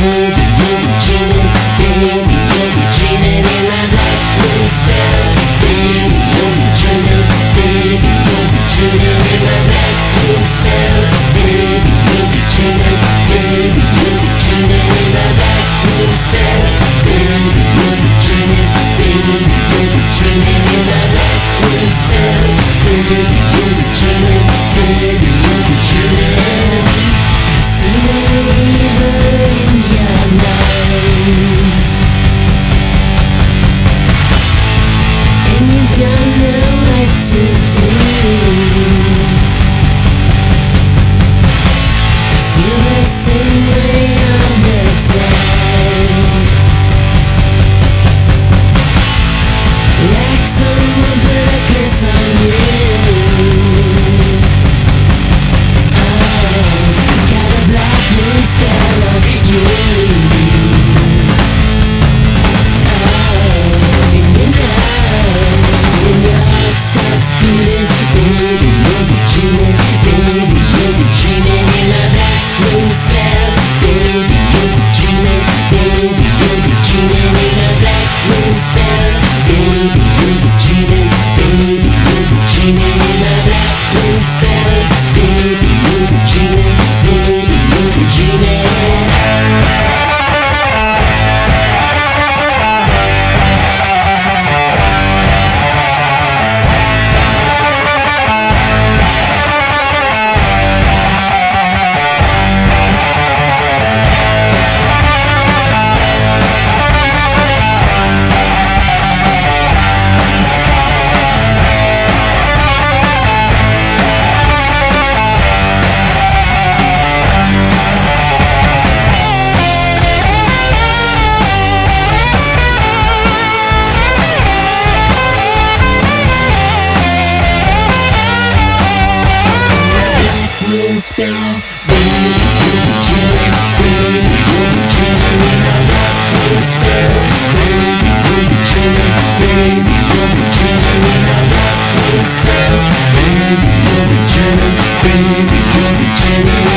moon you'll be Baby, you'll be dreaming